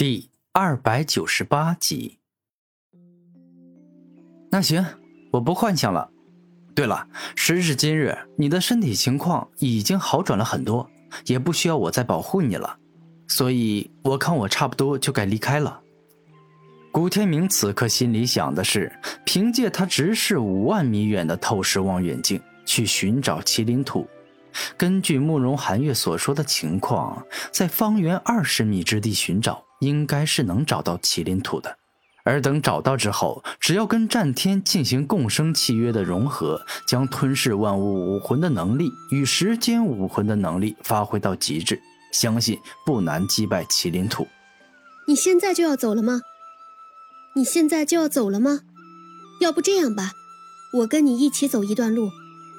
第二百九十八集。那行，我不幻想了。对了，时至今日，你的身体情况已经好转了很多，也不需要我再保护你了，所以我看我差不多就该离开了。古天明此刻心里想的是，凭借他直视五万米远的透视望远镜去寻找麒麟土。根据慕容寒月所说的情况，在方圆二十米之地寻找。应该是能找到麒麟土的，而等找到之后，只要跟战天进行共生契约的融合，将吞噬万物武魂的能力与时间武魂的能力发挥到极致，相信不难击败麒麟土。你现在就要走了吗？你现在就要走了吗？要不这样吧，我跟你一起走一段路，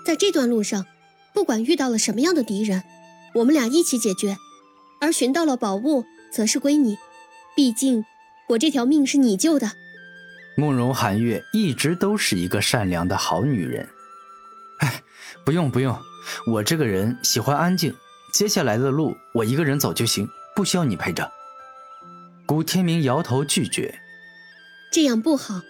在这段路上，不管遇到了什么样的敌人，我们俩一起解决，而寻到了宝物，则是归你。毕竟，我这条命是你救的。慕容寒月一直都是一个善良的好女人。哎，不用不用，我这个人喜欢安静，接下来的路我一个人走就行，不需要你陪着。古天明摇头拒绝。这样不好。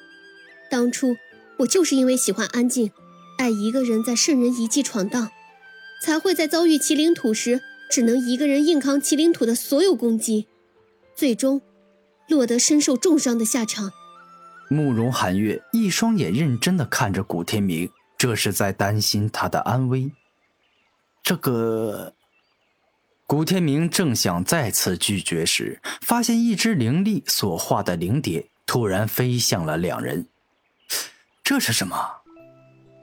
当初我就是因为喜欢安静，爱一个人在圣人遗迹闯荡，才会在遭遇麒麟土时，只能一个人硬扛麒麟土的所有攻击，最终。落得身受重伤的下场。慕容寒月一双眼认真的看着古天明，这是在担心他的安危。这个，古天明正想再次拒绝时，发现一只灵力所化的灵蝶突然飞向了两人。这是什么？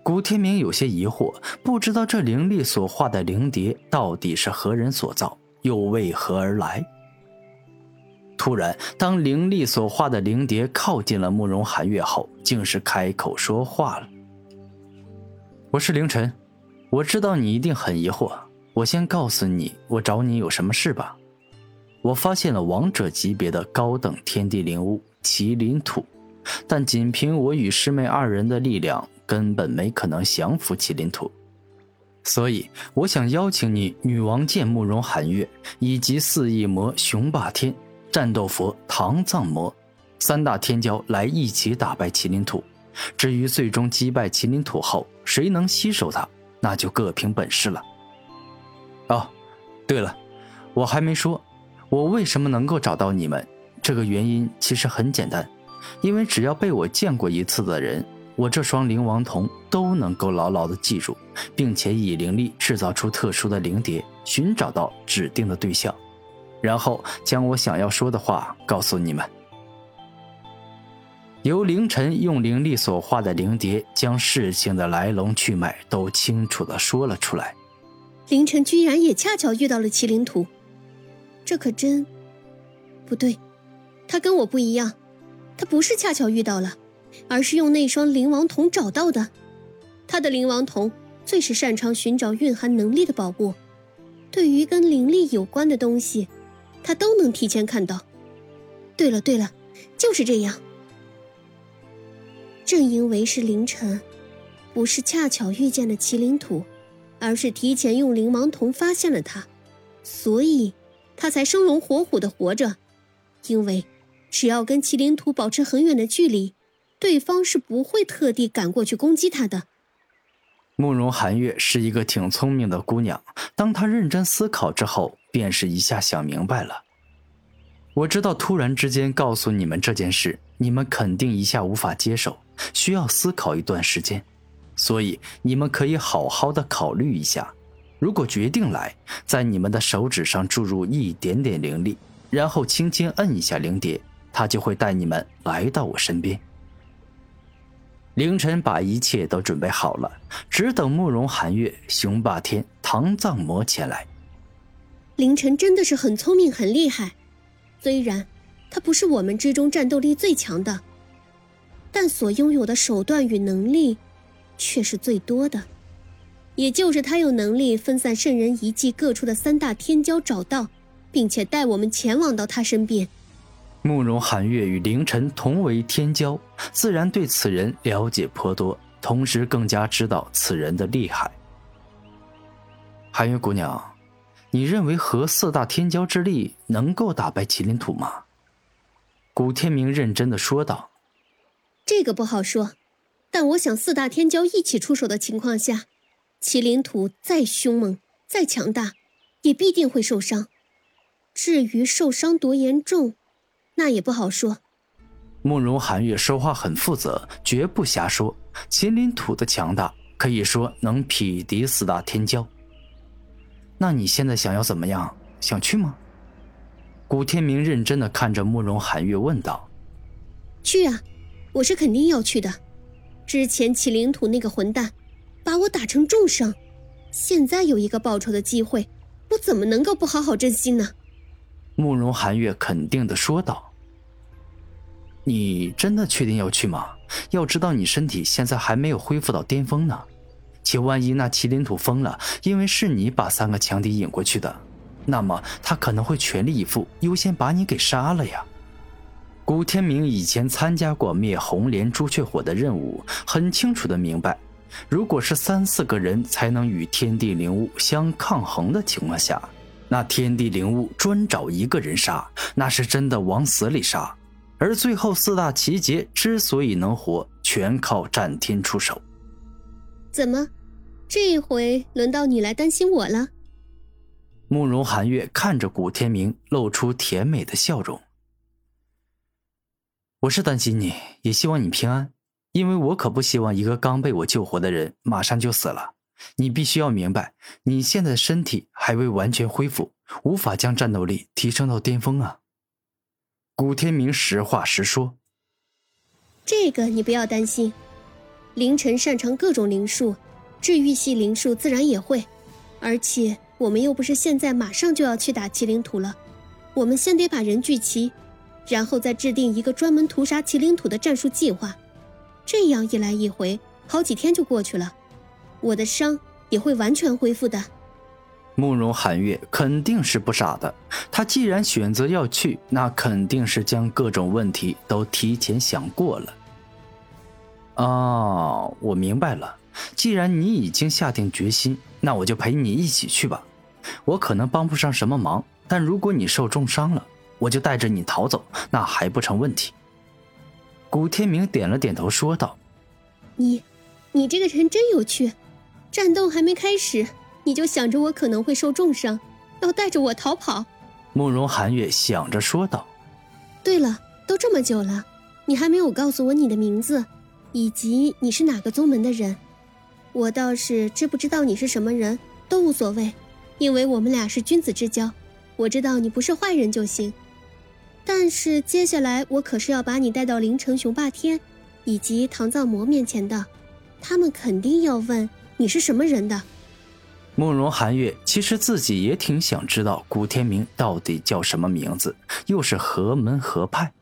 古天明有些疑惑，不知道这灵力所化的灵蝶到底是何人所造，又为何而来。突然，当灵力所化的灵蝶靠近了慕容寒月后，竟是开口说话了：“我是凌晨，我知道你一定很疑惑，我先告诉你，我找你有什么事吧。我发现了王者级别的高等天地灵物麒麟土，但仅凭我与师妹二人的力量，根本没可能降服麒麟土，所以我想邀请你女王剑慕容寒月以及四翼魔雄霸天。”战斗佛唐藏魔，三大天骄来一起打败麒麟土。至于最终击败麒麟土后，谁能吸收它，那就各凭本事了。哦，对了，我还没说，我为什么能够找到你们？这个原因其实很简单，因为只要被我见过一次的人，我这双灵王瞳都能够牢牢的记住，并且以灵力制造出特殊的灵蝶，寻找到指定的对象。然后将我想要说的话告诉你们。由凌晨用灵力所化的灵蝶，将事情的来龙去脉都清楚的说了出来。凌晨居然也恰巧遇到了麒麟图，这可真不对。他跟我不一样，他不是恰巧遇到了，而是用那双灵王瞳找到的。他的灵王瞳最是擅长寻找蕴含能力的宝物，对于跟灵力有关的东西。他都能提前看到。对了对了，就是这样。正因为是凌晨，不是恰巧遇见了麒麟土，而是提前用灵芒瞳发现了他，所以他才生龙活虎的活着。因为只要跟麒麟土保持很远的距离，对方是不会特地赶过去攻击他的。慕容寒月是一个挺聪明的姑娘，当她认真思考之后。便是一下想明白了。我知道突然之间告诉你们这件事，你们肯定一下无法接受，需要思考一段时间，所以你们可以好好的考虑一下。如果决定来，在你们的手指上注入一点点灵力，然后轻轻摁一下灵蝶，它就会带你们来到我身边。凌晨把一切都准备好了，只等慕容寒月、雄霸天、唐藏魔前来。凌晨真的是很聪明、很厉害，虽然他不是我们之中战斗力最强的，但所拥有的手段与能力却是最多的。也就是他有能力分散圣人遗迹各处的三大天骄，找到，并且带我们前往到他身边。慕容寒月与凌晨同为天骄，自然对此人了解颇多，同时更加知道此人的厉害。寒月姑娘。你认为合四大天骄之力能够打败麒麟土吗？古天明认真的说道：“这个不好说，但我想四大天骄一起出手的情况下，麒麟土再凶猛、再强大，也必定会受伤。至于受伤多严重，那也不好说。”慕容寒月说话很负责，绝不瞎说。麒麟土的强大，可以说能匹敌四大天骄。那你现在想要怎么样？想去吗？古天明认真的看着慕容寒月问道：“去啊，我是肯定要去的。之前麒麟土那个混蛋，把我打成重伤，现在有一个报仇的机会，我怎么能够不好好珍惜呢？”慕容寒月肯定的说道：“你真的确定要去吗？要知道你身体现在还没有恢复到巅峰呢，且万一那麒麟土疯了，因为是你把三个强敌引过去的。”那么他可能会全力以赴，优先把你给杀了呀。古天明以前参加过灭红莲朱雀火的任务，很清楚的明白，如果是三四个人才能与天地灵物相抗衡的情况下，那天地灵物专找一个人杀，那是真的往死里杀。而最后四大奇杰之所以能活，全靠战天出手。怎么，这回轮到你来担心我了？慕容寒月看着古天明，露出甜美的笑容。我是担心你，也希望你平安，因为我可不希望一个刚被我救活的人马上就死了。你必须要明白，你现在的身体还未完全恢复，无法将战斗力提升到巅峰啊。古天明实话实说：“这个你不要担心，凌晨擅长各种灵术，治愈系灵术自然也会，而且。”我们又不是现在马上就要去打麒麟土了，我们先得把人聚齐，然后再制定一个专门屠杀麒麟土的战术计划。这样一来一回，好几天就过去了，我的伤也会完全恢复的。慕容寒月肯定是不傻的，他既然选择要去，那肯定是将各种问题都提前想过了。哦，我明白了，既然你已经下定决心，那我就陪你一起去吧。我可能帮不上什么忙，但如果你受重伤了，我就带着你逃走，那还不成问题。古天明点了点头，说道：“你，你这个人真有趣，战斗还没开始，你就想着我可能会受重伤，要带着我逃跑。”慕容寒月想着说道：“对了，都这么久了，你还没有告诉我你的名字，以及你是哪个宗门的人。我倒是知不知道你是什么人都无所谓。”因为我们俩是君子之交，我知道你不是坏人就行。但是接下来我可是要把你带到凌城雄霸天，以及唐藏魔面前的，他们肯定要问你是什么人的。慕容寒月其实自己也挺想知道古天明到底叫什么名字，又是何门何派。